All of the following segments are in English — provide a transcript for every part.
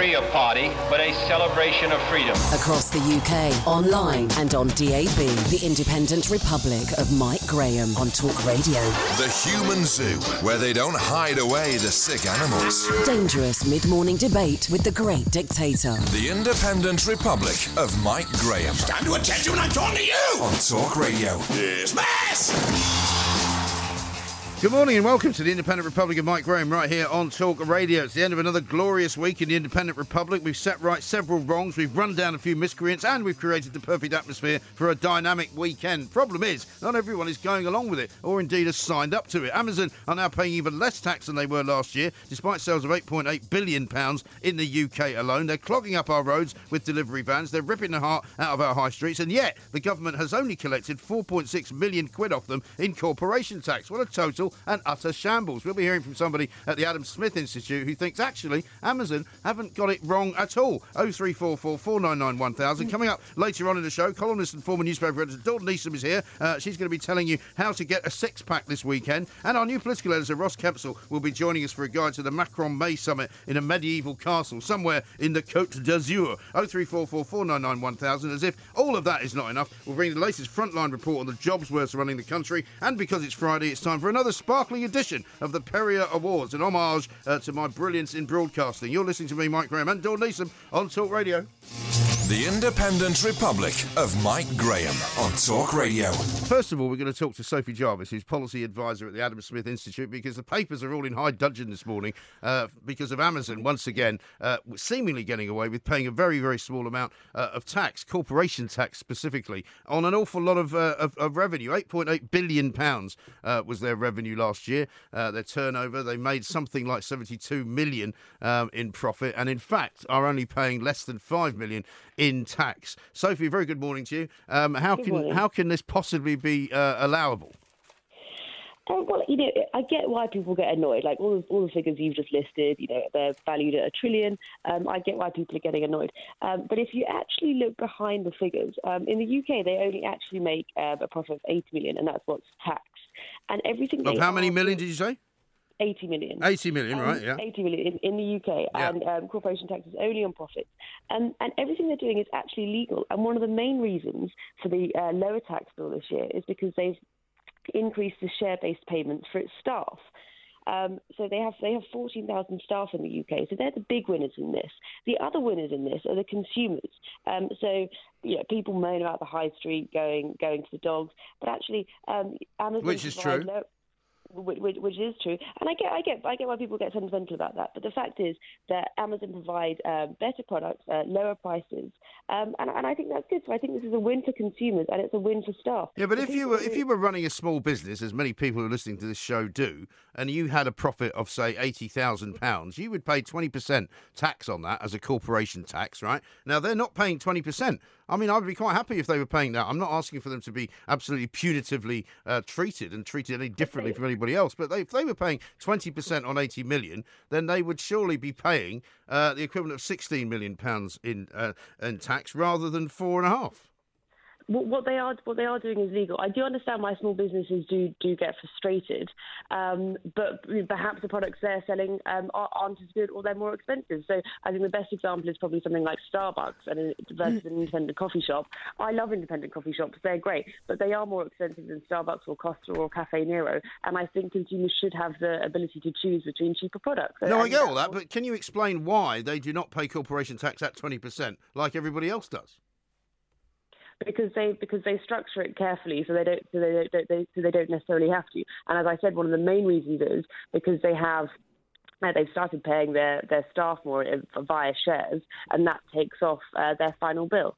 anniversary, a party, but a celebration of freedom. Across the UK, online and on DAB, the Independent Republic of Mike Graham on Talk Radio. The Human Zoo, where they don't hide away the sick animals. Dangerous mid-morning debate with the great dictator. The Independent Republic of Mike Graham. Stand to attention when I'm talking to you! On Talk Radio. Yes, Dismiss! Good morning and welcome to the Independent Republic of Mike Graham right here on Talk Radio. It's the end of another glorious week in the Independent Republic. We've set right several wrongs, we've run down a few miscreants, and we've created the perfect atmosphere for a dynamic weekend. Problem is, not everyone is going along with it, or indeed has signed up to it. Amazon are now paying even less tax than they were last year, despite sales of £8.8 billion in the UK alone. They're clogging up our roads with delivery vans, they're ripping the heart out of our high streets, and yet the government has only collected 4.6 million quid off them in corporation tax. What a total and utter shambles. We'll be hearing from somebody at the Adam Smith Institute who thinks actually Amazon haven't got it wrong at all. 0344 499 1000. Coming up later on in the show, columnist and former newspaper editor Dawn Neesom is here. Uh, she's going to be telling you how to get a six pack this weekend. And our new political editor, Ross Kempsell, will be joining us for a guide to the Macron May summit in a medieval castle somewhere in the Côte d'Azur. 0344 499 1000. As if all of that is not enough, we'll bring the latest frontline report on the jobs worth running the country. And because it's Friday, it's time for another sparkling edition of the Perrier Awards, an homage uh, to my brilliance in broadcasting. You're listening to me, Mike Graham, and Dawn Neesom on Talk Radio. The Independent Republic of Mike Graham on Talk Radio. First of all, we're going to talk to Sophie Jarvis, who's policy advisor at the Adam Smith Institute, because the papers are all in high dudgeon this morning uh, because of Amazon once again uh, seemingly getting away with paying a very, very small amount uh, of tax, corporation tax specifically, on an awful lot of, uh, of, of revenue. 8.8 billion pounds uh, was their revenue last year. Uh, their turnover, they made something like 72 million um, in profit, and in fact are only paying less than 5 million in tax. Sophie, very good morning to you. Um, how Good can morning. how can this possibly be uh, allowable? Um, well, you know, I get why people get annoyed. Like all the, all the figures you've just listed, you know, they're valued at a trillion. Um, I get why people are getting annoyed. Um, but if you actually look behind the figures, um, in the UK, they only actually make uh, a profit of 80 million, and that's what's taxed. And everything Of how many million did you say? 80 million. 80 million, Um, right? Yeah. 80 million in, in the UK, Yeah. and um, corporation tax is only on profits. Um, and everything they're doing is actually legal. And one of the main reasons for the uh, lower tax bill this year is because they've increased the share-based payments for its staff. Um, so they have they have 14,000 staff in the UK. So they're the big winners in this. The other winners in this are the consumers. Um, so you know, people moan about the high street going going to the dogs, but actually um, Amazon Which is true. low- which, which, is true, and I get, I get, I get why people get sentimental about that. But the fact is that Amazon provide um, better products, uh, lower prices, um, and, and I think that's good. So I think this is a win for consumers, and it's a win for staff. Yeah, but The if you were if you were running a small business, as many people who are listening to this show do, and you had a profit of say eighty thousand pounds, you would pay twenty percent tax on that as a corporation tax, right? Now they're not paying twenty percent. I mean, I'd be quite happy if they were paying that. I'm not asking for them to be absolutely punitively uh, treated and treated any differently from anybody else. But they, if they were paying twenty percent on eighty million, then they would surely be paying uh, the equivalent of sixteen million pounds in uh, in tax rather than four and a half. What, what they are what they are doing is legal. I do understand why small businesses do do get frustrated, um, but perhaps the products they're selling um, are, aren't as good or they're more expensive. So I think the best example is probably something like Starbucks and a, versus an independent coffee shop. I love independent coffee shops; they're great, but they are more expensive than Starbucks or Costa or Cafe Nero. And I think consumers should have the ability to choose between cheaper products. No, I get all that, but can you explain why they do not pay corporation tax at 20% like everybody else does? Because they because they structure it carefully, so they don't so they don't they, so they don't necessarily have to. And as I said, one of the main reasons is because they have. uh, They've started paying their, their staff more uh, via shares, and that takes off uh, their final bill.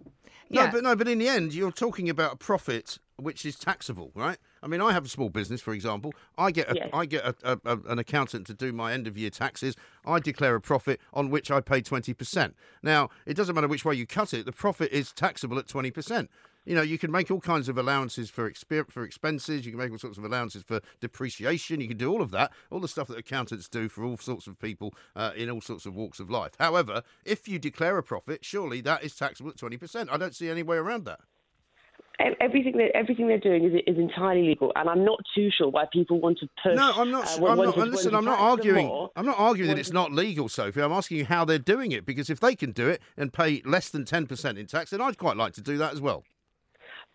No, but no, but in the end, you're talking about a profit which is taxable, right? I mean, I have a small business, for example. I get a, Yes. I get a, a, a, an accountant to do my end of year taxes. I declare a profit on which I pay twenty percent. Now, it doesn't matter which way you cut it; the profit is taxable at twenty percent. You know, you can make all kinds of allowances for exper- for expenses. You can make all sorts of allowances for depreciation. You can do all of that, all the stuff that accountants do for all sorts of people uh, in all sorts of walks of life. However, if you declare a profit, surely that is taxable at twenty percent. I don't see any way around that. Everything that everything they're doing is is entirely legal, and I'm not too sure why people want to push. No, I'm not. uh, I'm not to- listen, I'm not arguing. more. I'm not arguing that it's not legal, Sophie. I'm asking you how they're doing it because if they can do it and pay less than ten percent in tax, then I'd quite like to do that as well.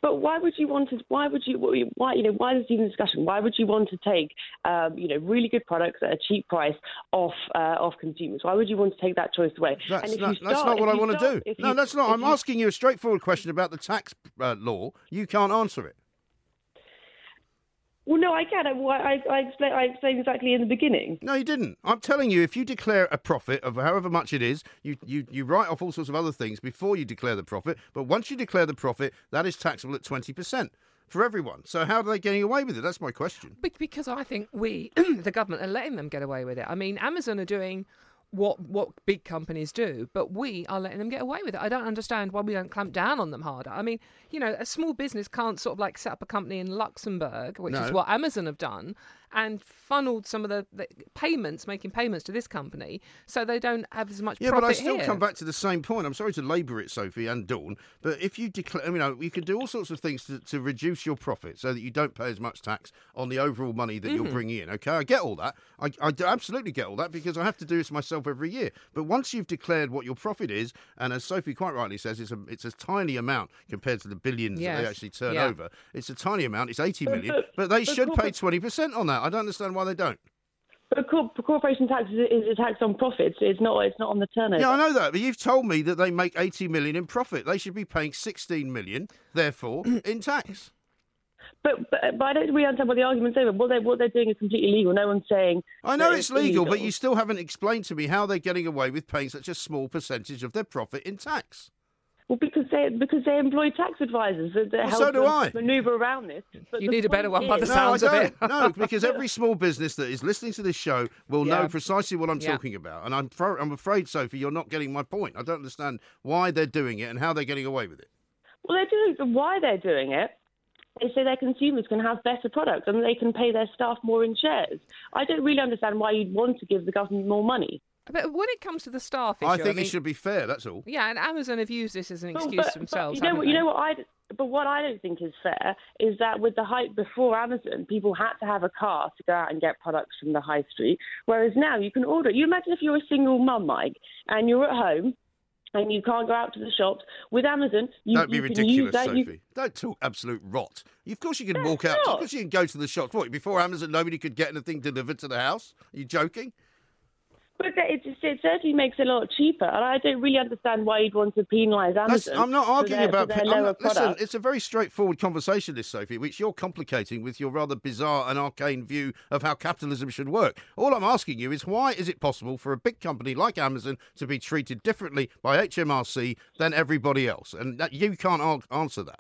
But why would you want to? Why would you? Why you know? Why is this even discussion? Why would you want to take, um, you know, really good products at a cheap price off uh, off consumers? Why would you want to take that choice away? That's, not, you that's start- not what I want to do. if No, you- that's not. I'm you- asking you a straightforward question about the tax uh, law. You can't answer it. Well, no, I can. I, I, I explain. I explained exactly in the beginning. No, you didn't. I'm telling you, if you declare a profit of however much it is, you, you, you write off all sorts of other things before you declare the profit. But once you declare the profit, that is taxable at 20% for everyone. So how are they getting away with it? That's my question. Because I think we, the government, are letting them get away with it. I mean, Amazon are doing what what big companies do, but we are letting them get away with it. I don't understand why we don't clamp down on them harder. I mean, you know, a small business can't sort of like set up a company in Luxembourg, which is what Amazon have done, and funneled some of the, the payments, making payments to this company, so they don't have as much profit. Yeah, profit but I still here. come back to the same point. I'm sorry to labour it, Sophie and Dawn, but if you declare, you know, you can do all sorts of things to, to reduce your profit so that you don't pay as much tax on the overall money that Mm-hmm. you're bringing in. Okay, I get all that. I, I absolutely get all that because I have to do this myself every year. But once you've declared what your profit is, and as Sophie quite rightly says, it's a it's a tiny amount compared to the billions that they actually turn Yeah. over. It's a tiny amount. It's 80 million, But- but- but they but should pay 20% on that. I don't understand why they don't. But cor- corporation tax is, is a tax on profits. It's not. It's not on the turnover. Yeah, I know that, but you've told me that they make 80 million in profit. They should be paying 16 million, therefore, in tax. But, but but I don't really understand what the argument's over. What they what they're doing is completely legal. No one's saying. I know that it's legal, but you still haven't explained to me how they're getting away with paying such a small percentage of their profit in tax. Well, because they because they employ tax advisors that, that Well, help so do them I. manoeuvre around this. But You need a better point one by the is- No, sounds I of it. no, because every small business that is listening to this show will know precisely what I'm Yeah. talking about. And I'm, fro- I'm afraid, Sophie, you're not getting my point. I don't understand why they're doing it and how they're getting away with it. Well, they're doing why they're doing it. Is so their consumers can have better products and they can pay their staff more in shares. I don't really understand why you'd want to give the government more money. But when it comes to the staff issue, I think mean, it should be fair, that's all. Yeah, and Amazon have used this as an But- excuse but- to but themselves. you know, what- you know what I. But what I don't think is fair is that with the hype before Amazon, people had to have a car to go out and get products from the high street, whereas now you can order. You imagine if you're a single mum, Mike, and you're at home. And you can't go out to the shops with Amazon. You, Don't be you ridiculous, use that. Sophie. You, Don't talk absolute rot. Of course you can That's walk out. Of course you can go to the shops. What, before Amazon, nobody could get anything delivered to the house? Are you joking? But it, just- it certainly makes it a lot cheaper, and I don't really understand why you'd want to penalise That's, Amazon. I'm not arguing their, about. for their lower not- listen, it's a very straightforward conversation, this Sophie, which you're complicating with your rather bizarre and arcane view of how capitalism should work. All I'm asking you is why is it possible for a big company like Amazon to be treated differently by HMRC than everybody else? And that, you can't answer that.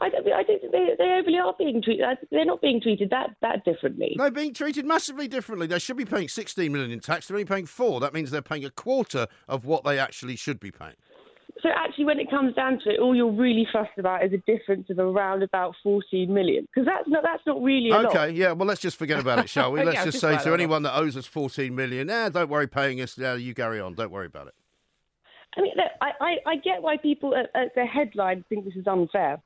I don't, I don't think they, they overly are being treated. They're not being treated that, that differently. They're being treated massively differently. They should be paying 16 million in tax. They're only paying four. That means they're paying a quarter of what they actually should be paying. So actually, when it comes down to it, all you're really fussed about is a difference of around about 14 million, because that's not that's not really a lot. Okay, yeah. Well, let's just forget about it, shall we? Yeah, Let's just just say to anyone that owes us 14 million, eh, don't worry paying us. Yeah, you carry on. Don't worry about it. I mean, look, I, I, I get why people at, at the headline think this is unfair,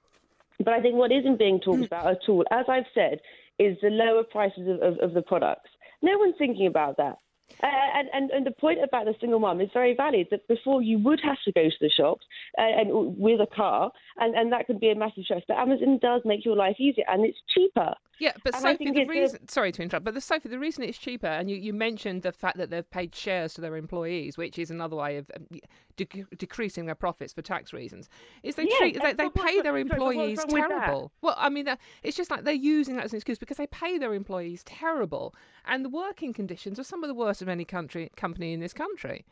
but I think what isn't being talked hmm. about at all, as I've said, is the lower prices of, of, of the products. No one's thinking about that. Uh, and, and, and the point about the single mum is very valid that before you would have to go to the shops uh, and with a car, and, and that could be a massive stress. But Amazon does make your life easier and it's cheaper. Yeah, but And Sophie, the it's a- Sorry to interrupt, but the Sophie, the reason it's cheaper, and you, you mentioned the fact that they've paid shares to their employees, which is another way of um, dec- decreasing their profits for tax reasons, is they Yeah, treat they, they pay their sorry, but what's employees terrible. Well, I mean, it's just like they're using that as an excuse because they pay their employees terrible, and the working conditions are some of the worst of any country company in this country.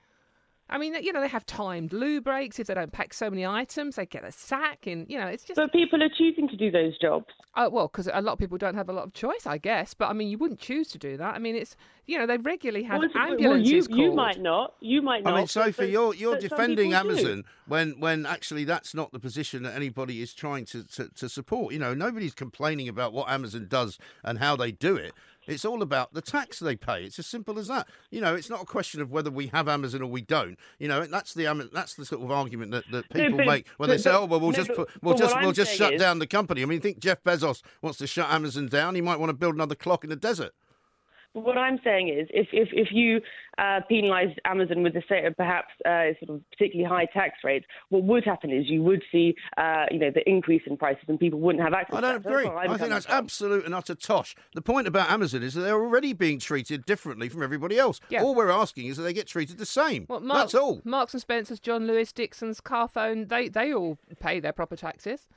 I mean, you know, they have timed loo breaks. If they don't pack so many items, they get a sack, and you know, it's just But people are choosing to do those jobs. Oh well, because a lot of people don't have a lot of choice, I guess. But I mean, you wouldn't choose to do that. I mean, it's you know, they regularly have Well, well, ambulances you, you called. might not. You might not. I mean, Sophie, but- you're you're defending people do. Amazon when when actually that's not the position that anybody is trying to, to, to support. You know, nobody's complaining about what Amazon does and how they do it. It's all about the tax they pay. It's as simple as that. You know, it's not a question of whether we have Amazon or we don't. You know, that's the that's the sort of argument that, that No, people but- make when they but- say, "Oh, well, we'll no, just but- put, we'll just we'll I'm just shut is- down the company." I mean, think Jeff Bezos wants to shut Amazon down. He might want to build another clock in the desert. But what I'm saying is, if if, if you uh, penalise Amazon with the say, perhaps uh, sort of particularly high tax rates, what would happen is you would see, uh, you know, the increase in prices, and people wouldn't have access. I don't that. That's agree. I'm I think that's from. absolute and utter tosh. The point about Amazon is that they're already being treated differently from everybody else. Yeah. All we're asking is that they get treated the same. Well, Mark, that's all. Marks and Spencer's, John Lewis, Dixon's, Carphone, they, they all pay their proper taxes.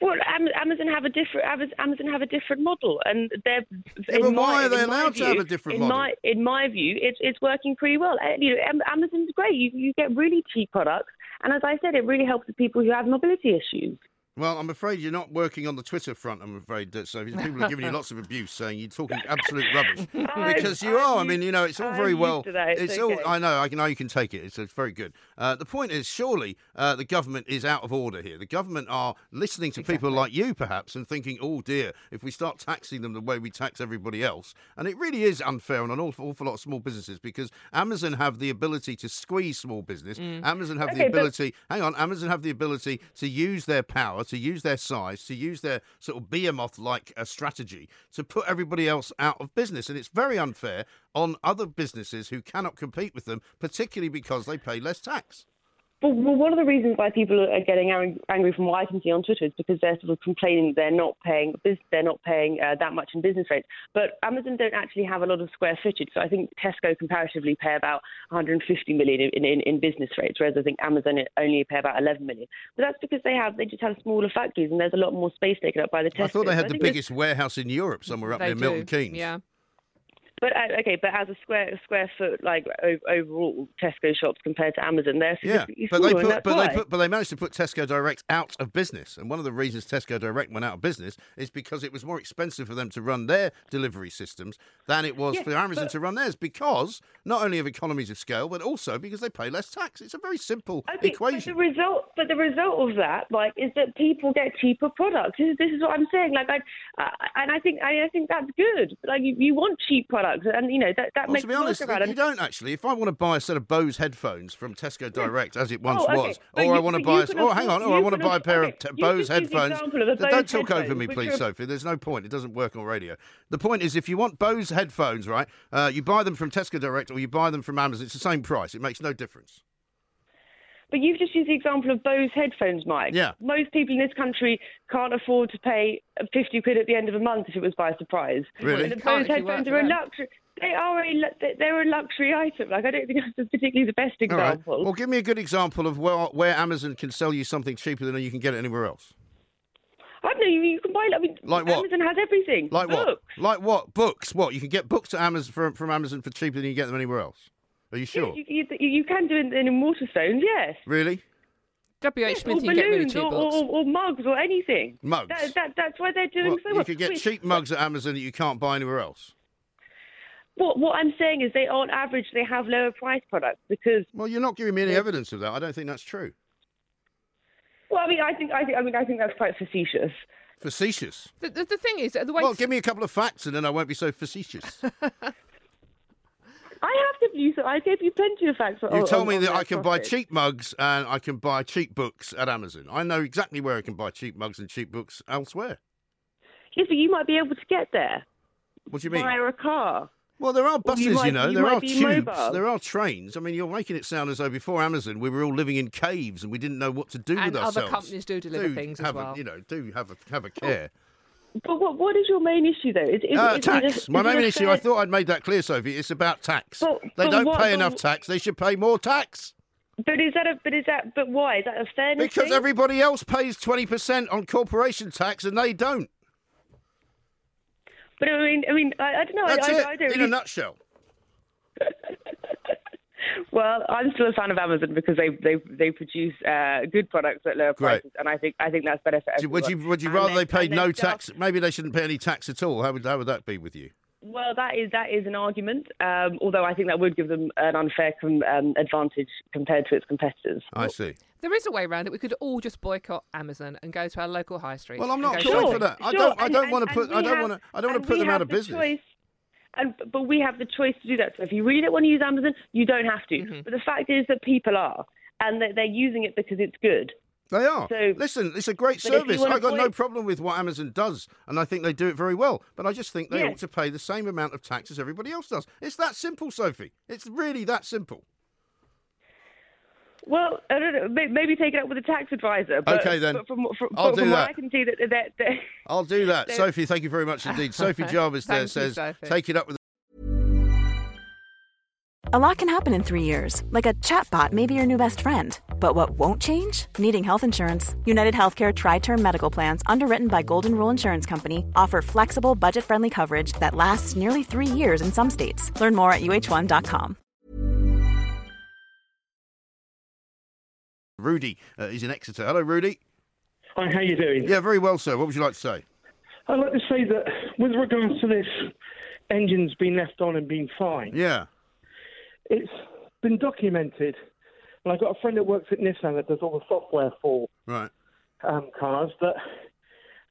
Well, Amazon have a different Amazon have a different model, and they're. Yeah, in but my- why are they allowed to have a different in model? My, in my view, it's it's working pretty well. Uh, You know, Am- Amazon's great. You you get really cheap products, and as I said, it really helps the people who have mobility issues. Well, I'm afraid you're not working on the Twitter front. I'm afraid that so people are giving you lots of abuse, saying you're talking absolute rubbish because you are. I mean, you know, it's all very well. It's all. I know. I know you can take it. It's, it's very good. Uh, the point is, surely uh, the government is out of order here. The government are listening to people like you, perhaps, and thinking, "Oh dear, if we start taxing them the way we tax everybody else," and it really is unfair on an awful, awful lot of small businesses because Amazon have the ability to squeeze small business. Amazon have the Okay, but- ability. Hang on, Amazon have the ability to use their power, to use their size, to use their sort of behemoth-like uh, strategy to put everybody else out of business, and it's very unfair on other businesses who cannot compete with them, particularly because they pay less tax. But well, one of the reasons why people are getting angry, from what I can see on Twitter, is because they're sort of complaining they're not paying they're not paying uh, that much in business rates. But Amazon don't actually have a lot of square footage, so I think Tesco comparatively pay about 150 million in, in, in business rates, whereas I think Amazon only pay about 11 million. But that's because they have they just have smaller factories and there's a lot more space taken up by the Tesco. I thought they So had the biggest warehouse in Europe somewhere up they near do. Milton Keynes. Yeah. But uh, okay, but as a square square foot, like o- overall, Tesco shops compared to Amazon, they're Yeah, significantly but they put, but why. they put, but they managed to put Tesco Direct out of business. And one of the reasons Tesco Direct went out of business is because it was more expensive for them to run their delivery systems than it was Yeah, for Amazon but- to run theirs. Because not only of economies of scale, but also because they pay less tax. It's a very simple I think, equation. But the result, but the result of that, like, is that people get cheaper products. This is, this is what I'm saying. Like, I, uh, and I think, I, I think that's good. Like, you, you want cheap products, and you know that that Well, makes to be honest, around you don't actually. If I want to buy a set of Bose headphones from Tesco Direct, as it once Oh, okay. was, But or I want to buy, a, oh, hang on, or I want to buy a pair okay, of t- Bose headphones. of a Don't talk over me, please, Sophie. There's no point. It doesn't work on radio. The point is, if you want Bose headphones, right, uh, you buy them from Tesco Direct or you buy them from Amazon. It's the same price. It makes no difference. But you've just used the example of Bose headphones, Mike. Yeah. Most people in this country can't afford to pay 50 quid at the end of a month if it was by surprise. Really? And the Bose if you work headphones are a luxury. They are a they're a luxury item. Like I don't think that's particularly the best All right. example. Well, give me a good example of where, where Amazon can sell you something cheaper than you can get it anywhere else. I don't know. You, you can buy. I mean, Like what? Amazon has everything. Like what? Like what? Books. What? You can get books at Amazon from, from Amazon for cheaper than you get them anywhere else. Are you sure? You, you, you, you can do it in, in Waterstones, yes. Really? W.H. Smith, or you can get really balloons, cheap or, books. or, or mugs, or anything. Mugs? That, that, that's why they're doing What, so you well. could get Which- cheap mugs at Amazon that you can't buy anywhere else. What, what I'm saying is, they on average they have lower price products because. Well, you're not giving me any evidence of that. I don't think that's true. Well, I mean, I think, I think, I mean, I think that's quite facetious. Facetious. The, the, the thing is, uh, the way Well, give me a couple of facts and then I won't be so facetious. I have given you, so I gave you plenty of facts. You oh, told oh, me oh, that I can buy cheap mugs and I can buy cheap books at Amazon. I know exactly where I can buy cheap mugs and cheap books elsewhere. Yes, but you might be able to get there What do you mean? via a car. Well, there are buses, you, might- know. you there might are be tubes. mobile. There are trains. I mean, you're making it sound as though before Amazon we were all living in caves and we didn't know what to do And with other ourselves. companies do deliver Do things as well. A, you know, do have a have a care. But what, what is your main issue, though? Is, is, Uh, is tax. My main issue. fair- I thought I'd made that clear, Sophie. It's about tax. But- they but don't what- pay but- enough tax. They should pay more tax. But is that a? But is that? But why? Is that a fairness Because thing? everybody else pays twenty percent on corporation tax and they don't. But I mean, I mean, I, I don't know. That's I, it. I, I don't in really, a nutshell. Well, I'm still a fan of Amazon because they they they produce uh, good products at lower Great. prices, and I think I think that's better for everyone. Would you would you And rather then- they paid no staff- tax? Maybe they shouldn't pay any tax at all. How would how would that be with you? Well, that is that is an argument. Um, although I think that would give them an unfair com- um, advantage compared to its competitors. I see. There is a way around it. We could all just boycott Amazon and go to our local high street. Well, I'm not go calling shopping. for that. I don't. I don't want to put. I don't want to. I don't want to put them out of the business. choice- And, but we have the choice to do that. So if you really don't want to use Amazon, you don't have to. Mm-hmm. But the fact is that people are, and that they're using it because it's good. They are. So- Listen, it's a great But if you service. I've got no problem with what Amazon does, and I think they do it very well. But I just think they ought to pay the same amount of tax as everybody else does. It's that simple, Sophie. It's really that simple. Well, I don't know. Maybe take it up with a tax advisor. But, Okay, then. But from, from, I'll but do from that. what I can see, that that, that I'll do that. So- Sophie, thank you very much indeed. Sophie Jarvis there you, says, Sophie. take it up with A lot can happen in three years, like a chatbot may be your new best friend. But what won't change? Needing health insurance. United Healthcare TriTerm Medical Plans, underwritten by Golden Rule Insurance Company, offer flexible, budget friendly coverage that lasts nearly three years in some states. Learn more at uh1.com. Rudy. Uh, he's in Exeter. Hello, Rudy. Hi, how you doing? Yeah, very well, sir. What would you like to say? I'd like to say that with regards to this engines being left on and being fine, Yeah. it's been documented. And I've got a friend that works at Nissan that does all the software for Right. um, cars that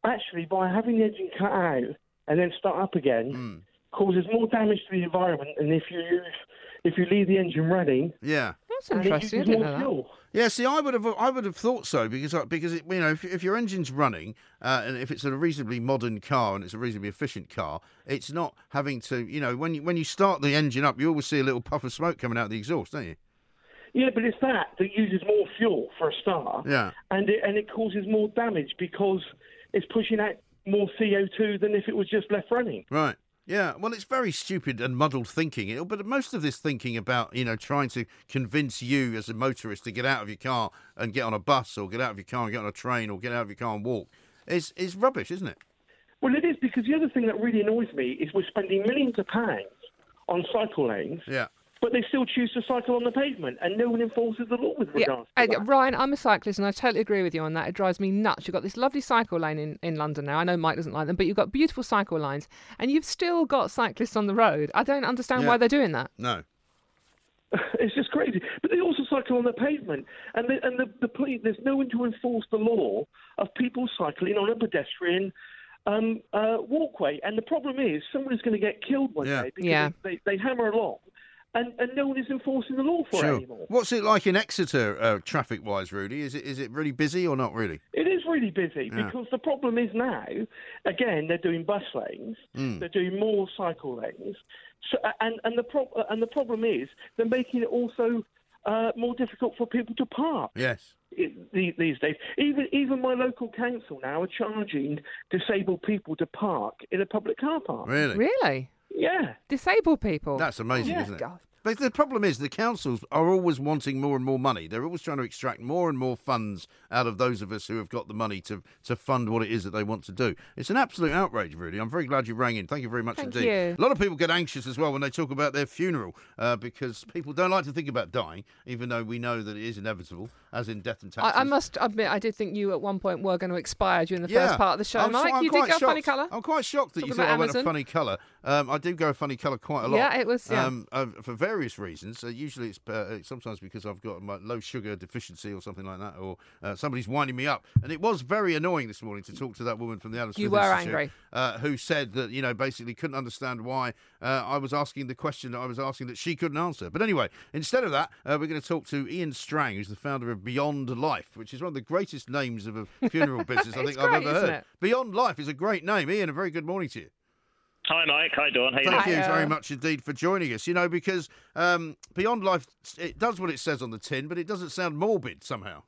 actually by having the engine cut out and then start up again Hmm. causes more damage to the environment than if you use if you leave the engine running Yeah. That's and it interesting. I uses didn't more know that. fuel. Yeah, see, I would have, I would have thought so because, because it, you know, if, if your engine's running uh, and if it's a reasonably modern car and it's a reasonably efficient car, it's not having to, you know, when you when you start the engine up, you always see a little puff of smoke coming out of the exhaust, don't you? Yeah, but it's that that uses more fuel for a start. Yeah. and it, and it causes more damage because it's pushing out more CO2 than if it was just left running. Right. Yeah. Well, it's very stupid and muddled thinking. But most of this thinking about, you know, trying to convince you as a motorist to get out of your car and get on a bus or get out of your car and get on a train or get out of your car and walk is is rubbish, isn't it? Well, it is because the other thing that really annoys me is we're spending millions of pounds on cycle lanes, Yeah. But they still choose to cycle on the pavement, and no one enforces the law with Yeah, regards to uh, that. Ryan, I'm a cyclist and I totally agree with you on that. It drives me nuts. You've got this lovely cycle lane in, in London now. I know Mike doesn't like them, but you've got beautiful cycle lines and you've still got cyclists on the road. I don't understand Yeah. why they're doing that. No. It's just crazy. But they also cycle on the pavement, and the, and the, the police, there's no one to enforce the law of people cycling on a pedestrian um, uh, walkway. And the problem is, someone is going to get killed one Yeah. day because Yeah. they, they hammer along, and, and no one is enforcing the law for it anymore. What's it like in Exeter, uh, traffic-wise, Rudy? Is it is it really busy or not really? It is really busy Yeah. because the problem is now, again, they're doing bus lanes, Mm. they're doing more cycle lanes, so, and and the pro- and the problem is they're making it also uh, more difficult for people to park. Yes. it- these days. Even even my local council now are charging disabled people to park in a public car park. Really? Really? Yeah. Disabled people? That's amazing, Yeah. isn't it? God. But the problem is the councils are always wanting more and more money. They're always trying to extract more and more funds out of those of us who have got the money to, to fund what it is that they want to do. It's an absolute outrage, really. I'm very glad you rang in. Thank you very much Thank indeed. you. A lot of people get anxious as well when they talk about their funeral uh, because people don't like to think about dying, even though we know that it is inevitable, as in death and taxes. I, I must admit, I did think you at one point were going to expire during the Yeah. first part of the show, I'm, Mike. You did quite go funny shocked. colour. I'm quite shocked that you thought I went a funny colour. Um, I do go a funny colour quite a lot. Yeah, it was, yeah. Um, uh, for various reasons. Uh, usually it's uh, sometimes because I've got my low sugar deficiency or something like that, or uh, somebody's winding me up. And it was very annoying this morning to talk to that woman from the Adam You Smith were Institute, angry. uh, who said that you know basically couldn't understand why uh, I was asking the question that I was asking that she couldn't answer. But anyway, instead of that, uh, we're going to talk to Ian Strang, who's the founder of Beyond Life, which is one of the greatest names of a funeral business I It's think I've ever heard. it? Beyond Life is a great name. Ian, a very good morning to you. Hi, Mike. Hi, Dawn. How you Thank doing? you Hiya. very much indeed for joining us. You know, because um, Beyond Life, it does what it says on the tin, but it doesn't sound morbid somehow.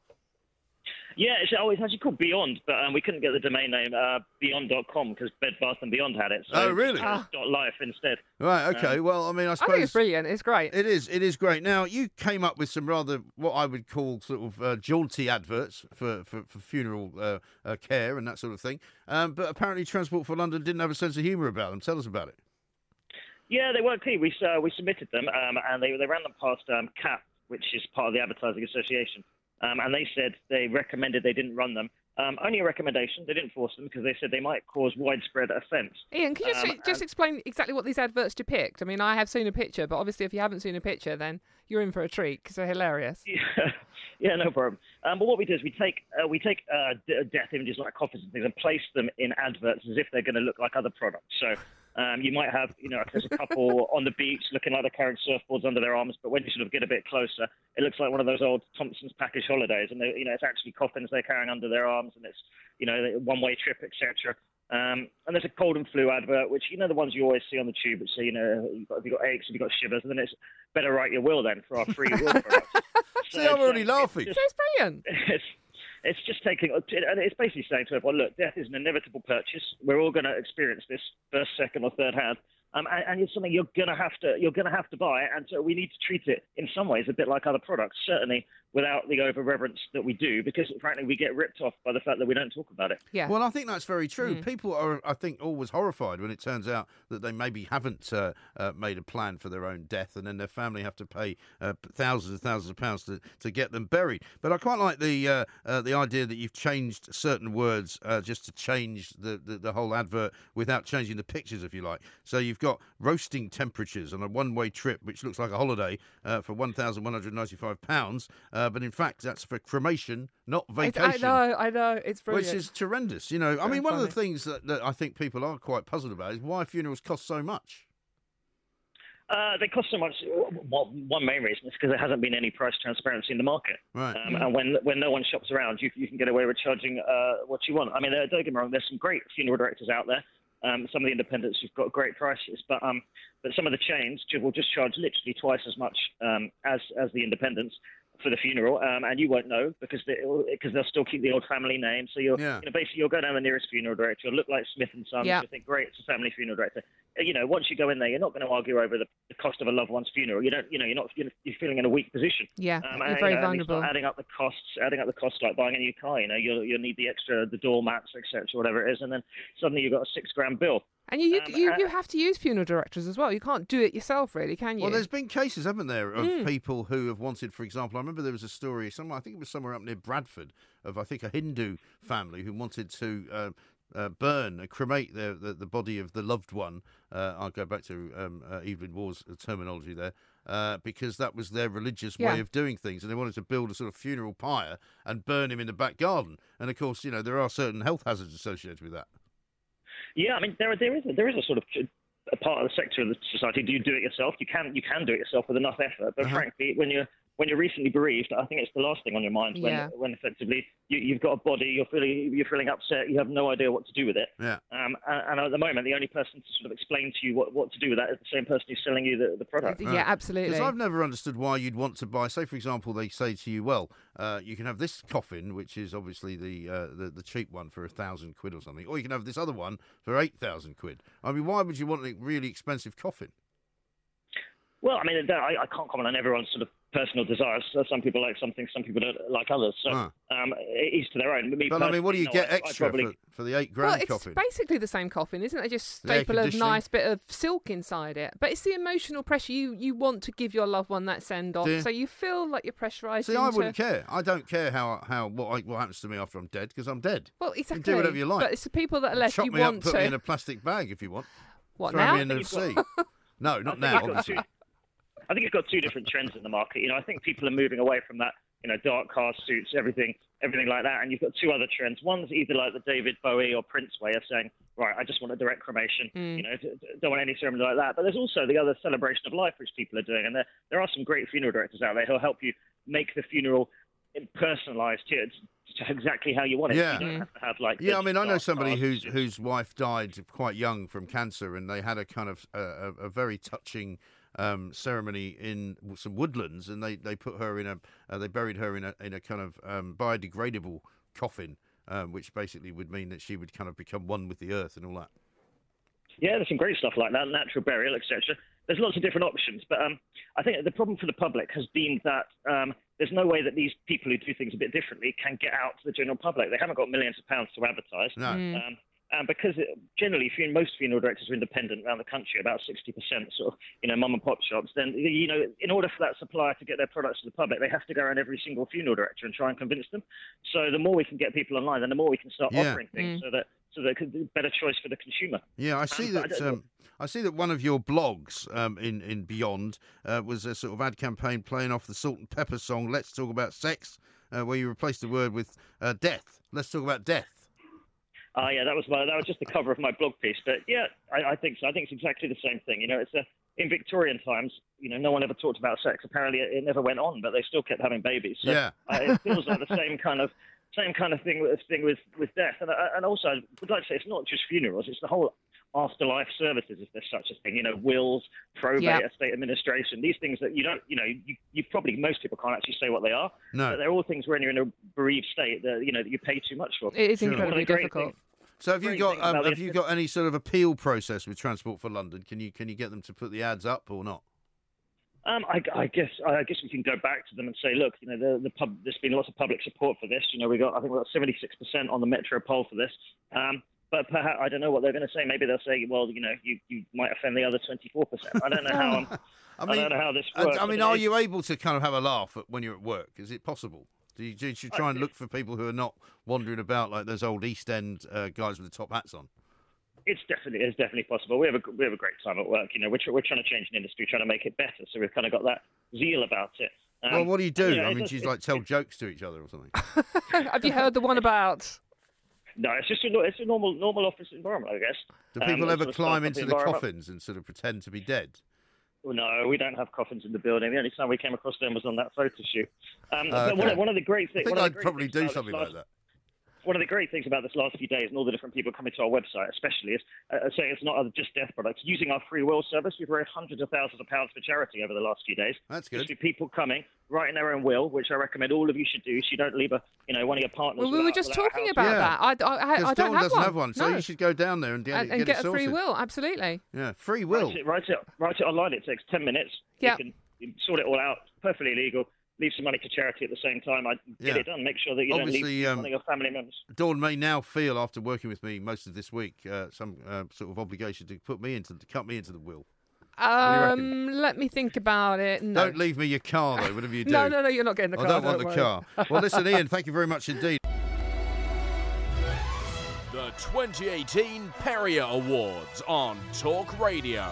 Yeah, it's, oh, it's actually called Beyond, but um, we couldn't get the domain name uh, Beyond.com because Bed Bath and Beyond had it. So Oh, really? it's dot life instead. Right. Okay. well, I mean, I suppose I think it's brilliant. It's great. It is. It is great. Now, you came up with some rather what I would call sort of uh, jaunty adverts for for, for funeral uh, uh, care and that sort of thing. Um, but apparently, Transport for London didn't have a sense of humour about them. Tell us about it. Yeah, they weren't key. We uh, we submitted them, um, and they they ran them past um, CAP, which is part of the Advertising Association. Um, and they said they recommended they didn't run them Um, only a recommendation. They didn't force them because they said they might cause widespread offence. Ian, can you just, Um, just and- explain exactly what these adverts depict? I mean, I have seen a picture, but obviously, if you haven't seen a picture, then you're in for a treat because they're hilarious. Yeah, yeah, no problem. Um, but what we do is we take uh, we take uh, d- death images like coffins and things and place them in adverts as if they're going to look like other products. So um, you might have, you know, there's a couple on the beach looking like they're carrying surfboards under their arms, but when you sort of get a bit closer, it looks like one of those old Thomson's package holidays, and they, you know, it's actually coffins they're carrying under their arms, and it's, you know, a one-way trip, etc. Um, and there's a cold and flu advert, which you know the ones you always see on the tube, which say, you know, you've got, have you got aches, have you got shivers, and then it's better write your will then for our free will products. See, I'm already laughing. just- It's brilliant. it's it's just taking and it's basically saying to everyone, look, death is an inevitable purchase. We're all going to experience this first, second, or third hand, um, and, and it's something you're going to have to you're going to have to buy, and so we need to treat it in some ways a bit like other products, certainly without the over reverence that we do, because frankly we get ripped off by the fact that we don't talk about it. Yeah. Well, I think that's very true. Mm. People are, I think, always horrified when it turns out that they maybe haven't uh, uh, made a plan for their own death, and then their family have to pay uh, thousands and thousands of pounds to, to get them buried. But I quite like the uh, uh, the idea that you've changed certain words uh, just to change the, the, the whole advert without changing the pictures, if you like. So you've got roasting temperatures on a one way trip, which looks like a holiday uh, for one thousand one hundred ninety five pounds, uh, but in fact that's for cremation, not It's- vacation. I know, I know. It's brilliant. Which is horrendous. You know, I Very mean, one of the things that, that I think people are quite puzzled about is why funerals cost so much. Uh, they cost so much. Well, one main reason is because there hasn't been any price transparency in the market. Right. Um, and when when no one shops around, you, you can get away with charging uh, what you want. I mean, uh, don't get me wrong. There's some great funeral directors out there. Um, some of the independents who've got great prices, but um, but some of the chains will just charge literally twice as much um, as as the independents for the funeral, um, and you won't know because they, because they'll still keep the old family name. So you'll Yeah. you know basically you'll go down the nearest funeral director. You'll look like Smith and Sons. Yeah. You'll think great, it's a family funeral director. You know, once you go in there, you're not going to argue over the, the cost of a loved one's funeral. You don't, you know, you're not you're, you're feeling in a weak position. Yeah, Um, you're and, very you know, and vulnerable. adding up the costs, adding up the costs like buying a new car. You know, you'll you'll need the extra, the door mats, etc., whatever it is, and then suddenly you've got a six grand bill. And you, you, Um, you, uh, you have to use funeral directors as well. You can't do it yourself, really, can you? Well, there's been cases, haven't there, of Mm. people who have wanted, for example, I remember there was a story somewhere, I think it was somewhere up near Bradford, of I think a Hindu family who wanted to. Uh, uh, burn, uh, cremate the, the the body of the loved one. Uh, I'll go back to um, uh, Evelyn Waugh's terminology there, uh, because that was their religious Yeah. way of doing things, and they wanted to build a sort of funeral pyre and burn him in the back garden. And of course, you know there are certain health hazards associated with that. Yeah, I mean, there there is a, there is a sort of a part of the sector of the society. Do you do it yourself? You can you can do it yourself with enough effort, but Uh-huh. frankly, when you're when you're recently bereaved, I think it's the last thing on your mind when Yeah. when effectively you, you've got a body, you're feeling you're feeling upset, you have no idea what to do with it. Yeah. Um, and, and at the moment, the only person to sort of explain to you what, what to do with that is the same person who's selling you the, the product. yeah, absolutely. Because I've never understood why you'd want to buy. Say, for example, they say to you, "Well, uh, you can have this coffin, which is obviously the uh, the, the cheap one for a thousand quid or something, or you can have this other one for eight thousand quid." I mean, why would you want a really expensive coffin? Well, I mean, I, I can't comment on everyone's sort of personal desires. So Some people like something, some people don't like others. So Ah. um, each to their own. Me But I mean, what do you no, get I- I extra probably- for, for the eight grand well, grand it's coffin? basically the same coffin, isn't it? They just staple a nice bit of silk inside it. But it's the emotional pressure you, you want to give your loved one that send off, Do so you feel like you're pressurised. See, I wouldn't care. I don't care how how what I, what happens to me after I'm dead because I'm dead. Well, You exactly. can do whatever you like. But it's the people that are left Chop you me up, want put to. me in a plastic bag if you want. What Throw now? me in the sea. no, not now, think you've got obviously. Two- I think it's got two different trends in the market. You know, I think people are moving away from that, you know, dark car suits, everything, everything like that. And you've got two other trends. One's either like the David Bowie or Prince way of saying, right, I just want a direct cremation. Mm. You know, d- d- don't want any ceremony like that. But there's also the other celebration of life which people are doing, and there there are some great funeral directors out there who'll help you make the funeral personalised to, to exactly how you want it. Yeah. You don't have to have like Yeah, I mean, I know somebody whose whose wife died quite young from cancer, and they had a kind of uh, a, a very touching um, ceremony in some woodlands, and they, they put her in a uh, they buried her in a in a kind of um, biodegradable coffin, um, which basically would mean that she would kind of become one with the earth and all that. Yeah, there's some great stuff like that, natural burial, etc. There's lots of different options, but um, I think the problem for the public has been that um, there's no way that these people who do things a bit differently can get out to the general public. They haven't got millions of pounds to advertise. No. Um, Um, because it, generally, fun- most funeral directors are independent around the country, about 60% sort of, you know, mum and pop shops. Then, you know, in order for that supplier to get their products to the public, they have to go around every single funeral director and try and convince them. So the more we can get people online, then the more we can start Yeah. offering things Mm. so that so that it could be a better choice for the consumer. Yeah, I see Um, but I that. Um, I see that one of your blogs um, in in Beyond uh, was a sort of ad campaign playing off the Salt-N-Pepa song "Let's Talk About Sex," uh, where you replaced the word with uh, death. Let's talk about death. Ah, yeah, that was my, that was just the cover of my blog piece. But yeah, I, I think so. I think it's exactly the same thing. You know, it's a in Victorian times. You know, no one ever talked about sex. Apparently, it, it never went on, but they still kept having babies. So Yeah. uh, it feels like the same kind of same kind of thing with thing with with death. And I- and also, I would like to say it's not just funerals. It's the whole afterlife services, if there's such a thing. You know, wills, probate, Yeah. estate administration. These things that you don't. You know, you, you probably most people can't actually say what they are. No. But they're all things when you're in a bereaved state that you know that you pay too much for. It is Sure. One of the incredibly difficult. things- So have you got um, have you got any sort of appeal process with Transport for London? Can you can you get them to put the ads up or not? Um, I, I guess I guess we can go back to them and say, look, you know, the, the pub, there's been lots of public support for this. You know, we got I think we got 76% on the Metro poll for this. Um, but perhaps I don't know what they're going to say. Maybe they'll say, well, you know, you, you might offend the other 24%. I don't know how. I'm, I I, don't know how this works. I mean, are you able to kind of have a laugh at, when you're at work? Is it possible? Do you, do you try and look for people who are not wandering about like those old East End uh, guys with the top hats on? It's definitely it's definitely possible. We have a we have a great time at work. You know, we're tr- we're trying to change an industry, trying to make it better. So we've kind of got that zeal about it. Um, well, what do you do? know, I mean, do you it- like tell jokes to each other or something? Have you heard the one about? No, it's just a, it's a normal normal office environment, I guess. Do Um, people it's ever sort of climb into the coffins and sort of pretend to be dead? Well, no, we don't have coffins in the building. The only time we came across them was on that photo shoot. Um, Oh, but one, of, one of the great I things. think of the I'd probably do something like that. One of the great things about this last few days and all the different people coming to our website, especially, is uh, saying it's not just death products. Using our free will service, we've raised hundreds of thousands of pounds for charity over the last few days. That's good. for people coming, writing their own will, which I recommend all of you should do. So you don't leave a, you know, one of your partners. Well, we were just talking about Yeah. that. I, I, I, I don't Dawn have doesn't one. have one, so no. you should go down there and get, and, it, and get, get a free will. Absolutely. Yeah, free will. Write it, write it, write it online. It takes ten minutes. Yeah. You can sort it all out. Perfectly legal. Leave some money to charity at the same time. I get Yeah. it done. Make sure that you Obviously, don't leave um, one your family members. Dawn may now feel, after working with me most of this week, uh, some uh, sort of obligation to put me into, to cut me into the will. do you reckon? Um, let me think about it. No. Don't leave me your car though, whatever you do. No, no, no, you're not getting the car. I car. don't want the car. Well, listen, Ian, thank you very much indeed. The 2018 Perrier Awards on Talk Radio.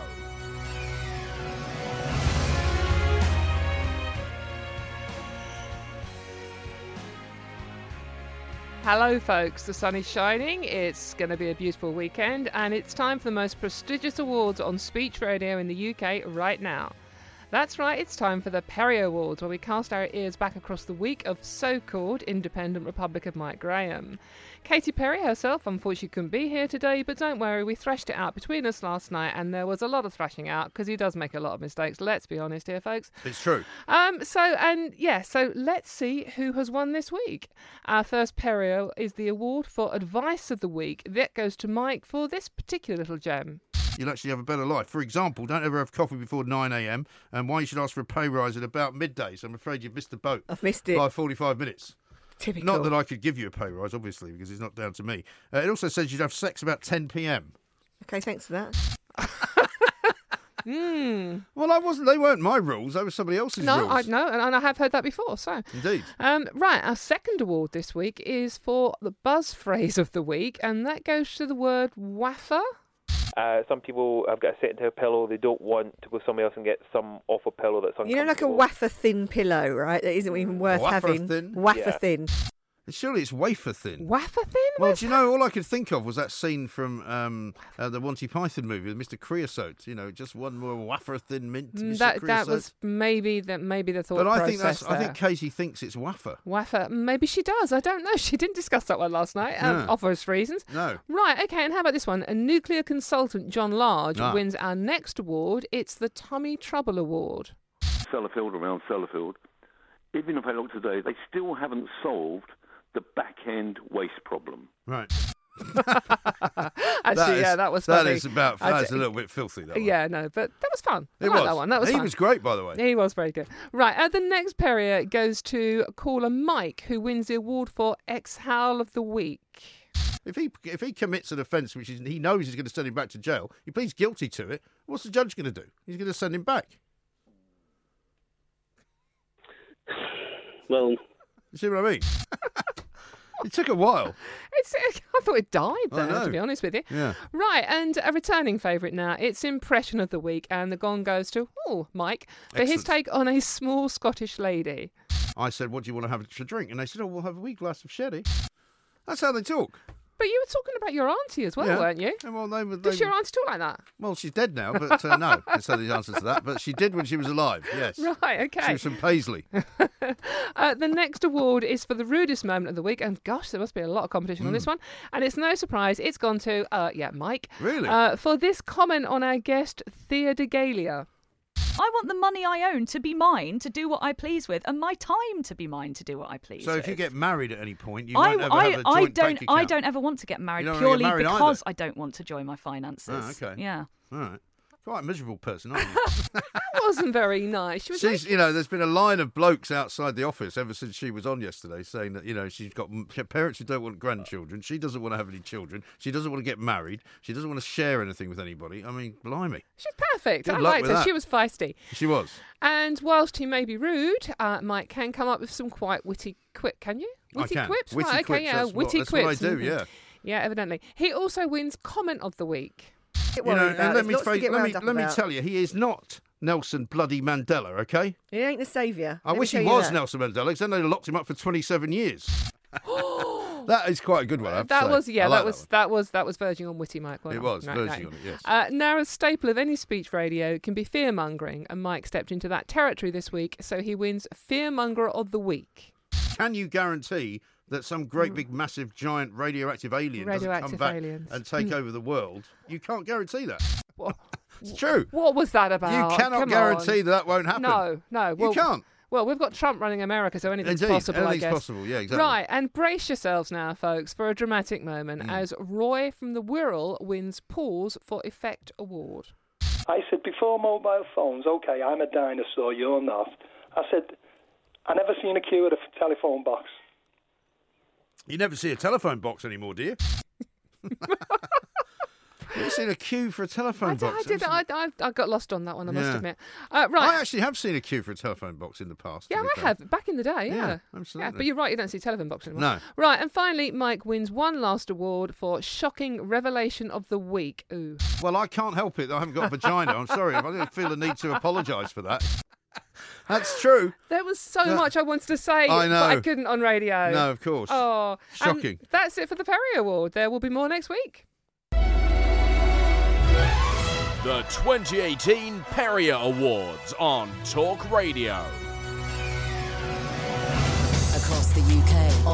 Hello, folks. The sun is shining. It's going to be a beautiful weekend, and it's time for the most prestigious awards on speech radio in the UK right now. That's right, it's time for the Perry Awards, where we cast our ears back across the week of so called Independent Republic of Mike Graham. Katy Perry herself unfortunately couldn't be here today, but don't worry, we thrashed it out between us last night, and there was a lot of thrashing out because he does make a lot of mistakes. Let's be honest here, folks. It's true. Um, so and yeah, so let's see who has won this week. Our first Perio is the award for advice of the week. That goes to Mike for this particular little gem. You'll actually have a better life. For example, don't ever have coffee before 9 a.m. and why you should ask for a pay rise at about midday. So I'm afraid you've missed the boat. I've missed it. By 45 minutes. Typical. Not that I could give you a pay rise, obviously, because it's not down to me. Uh, it also says you'd have sex about 10 p.m. Okay, thanks for that. Hmm. Well, I wasn't. They weren't my rules. They were somebody else's rules. No, rules. I know, and and I have heard that before. So, Indeed. um, right, our second award this week is for the buzz phrase of the week, and that goes to the word waffer. Uh, some people have got to sit into a pillow they don't want to go somewhere else and get some off a pillow that's on. You know, like a uncomfortable. wafer thin pillow, right? That isn't even worth Wafer having. thin? Wafer Yeah. thin. Surely it's wafer thin. Wafer thin? Well, do you know, all I could think of was that scene from um, uh, the Monty Python movie with Mr. Creosote. You know, just one more wafer thin mint, Mm, Mr. that that was maybe that maybe the thought But I think that's. there. I think Katie thinks it's wafer. Wafer. Maybe she does. I don't know. She didn't discuss that one last night, um, No. obvious reasons. No. Right, okay, and how about this one? A nuclear consultant, John Large, Ah. wins our next award. It's the Tommy Trouble Award. Sellafield around Sellafield, even if I look today, they still haven't solved the back end waste problem. Right. Actually, That is- yeah, that was That funny. is about. I That's d- a little bit filthy. That one. Yeah, no, but that was fun. I It like was. that one. That was he fun. was great, by the way. He was very good. Right, uh, the next Perrier goes to caller Mike, who wins the award for Exhale of the Week. If he if he commits an offence which is, he knows he's going to send him back to jail, he pleads guilty to it. What's the judge going to do? He's going to send him back. Well, You see what I mean? it took a while. It's, uh, I thought it died there, to be honest with you. Yeah. Right, and a returning favourite now. It's impression of the week, and the gong goes to oh Mike for his take on a small Scottish lady. I said, "What do you want to have to drink?" And they said, "Oh, we'll have a wee glass of sherry." That's how they talk. But you were talking about your auntie as well, Yeah. weren't you? Yeah, well, they were- Does they your were- auntie talk like that? Well, she's dead now, but uh, no, that's not the answer to that. But she did when she was alive. Yes. Right, okay. She was from Paisley. Uh, the next award is for the rudest moment of the week, and gosh, there must be a lot of competition on this one. And it's no surprise, it's gone to, uh, yeah, Mike. Really? Uh, for this comment on our guest, Thea de Gallier. I want the money I own to be mine to do what I please with, and my time to be mine to do what I please So with. if you get married at any point, you I, won't ever I, have a I joint don't bank I don't ever want to get married You don't wanna get purely married because either? I don't want to join my finances. Oh, okay. Yeah. All right. Quite a miserable person, aren't you? That wasn't very nice. She was She's, you know, there's been a line of blokes outside the office ever since she was on yesterday saying that, you know, she's got parents who don't want grandchildren. She doesn't want to have any children. She doesn't want to get married. She doesn't want to share anything with anybody. I mean, blimey. She's perfect. Good I liked her. that. She was feisty. She was. And whilst he may be rude, uh, Mike can come up with some quite witty quip. Can you? I Witty can. quips? Witty right, okay, quips, yeah, that's what- witty that's what I quips. do, yeah. Yeah, evidently. He also wins comment of the week. You know, and let me, face- let me, let me tell you, he is not Nelson bloody Mandela, okay? He ain't the saviour. I Let wish he was that. Nelson Mandela, because then they'd have locked him up for 27 years. that is quite a good one, I have to That say. was yeah, like that was that, was that was verging on witty, Mike. It wasn't was Right, verging right. on it, yes. Uh, now, a staple of any speech radio can be fear mongering, and Mike stepped into that territory this week, so he wins fearmonger of the week. Can you guarantee that some great big massive giant radioactive alien doesn't come back aliens. and take Mm. over the world? You can't guarantee that. it's true. What was that about? You cannot Come guarantee on. that that won't happen. No, no. You can't. Well, we've got Trump running America, so anything's Indeed, possible, I anything's guess. possible, yeah, exactly. Right, and brace yourselves now, folks, for a dramatic moment Mm. as Roy from the Wirral wins Pause for Effect Award. I said, before mobile phones, okay, I'm a dinosaur, you're not. I said, I never seen a queue at a telephone box. You never see a telephone box anymore, do you? You've seen a queue for a telephone I did, box. I, did I, I, I got lost on that one, I must Yeah. admit. Uh, right. I actually have seen a queue for a telephone box in the past. Yeah, I fair. have. Back in the day, yeah. Yeah, Yeah, absolutely. but you're right, you don't see telephone box anymore. No. Right, and finally, Mike wins one last award for Shocking Revelation of the Week. Ooh. Well, I can't help it. I haven't got a vagina. I'm sorry. I feel the need to apologise for that. That's true. There was so Yeah. much I wanted to say, I but I couldn't on radio. No, of course. Oh, and Shocking. that's it for the Perry Award. There will be more next week. The 2018 Perrier Awards on Talk Radio.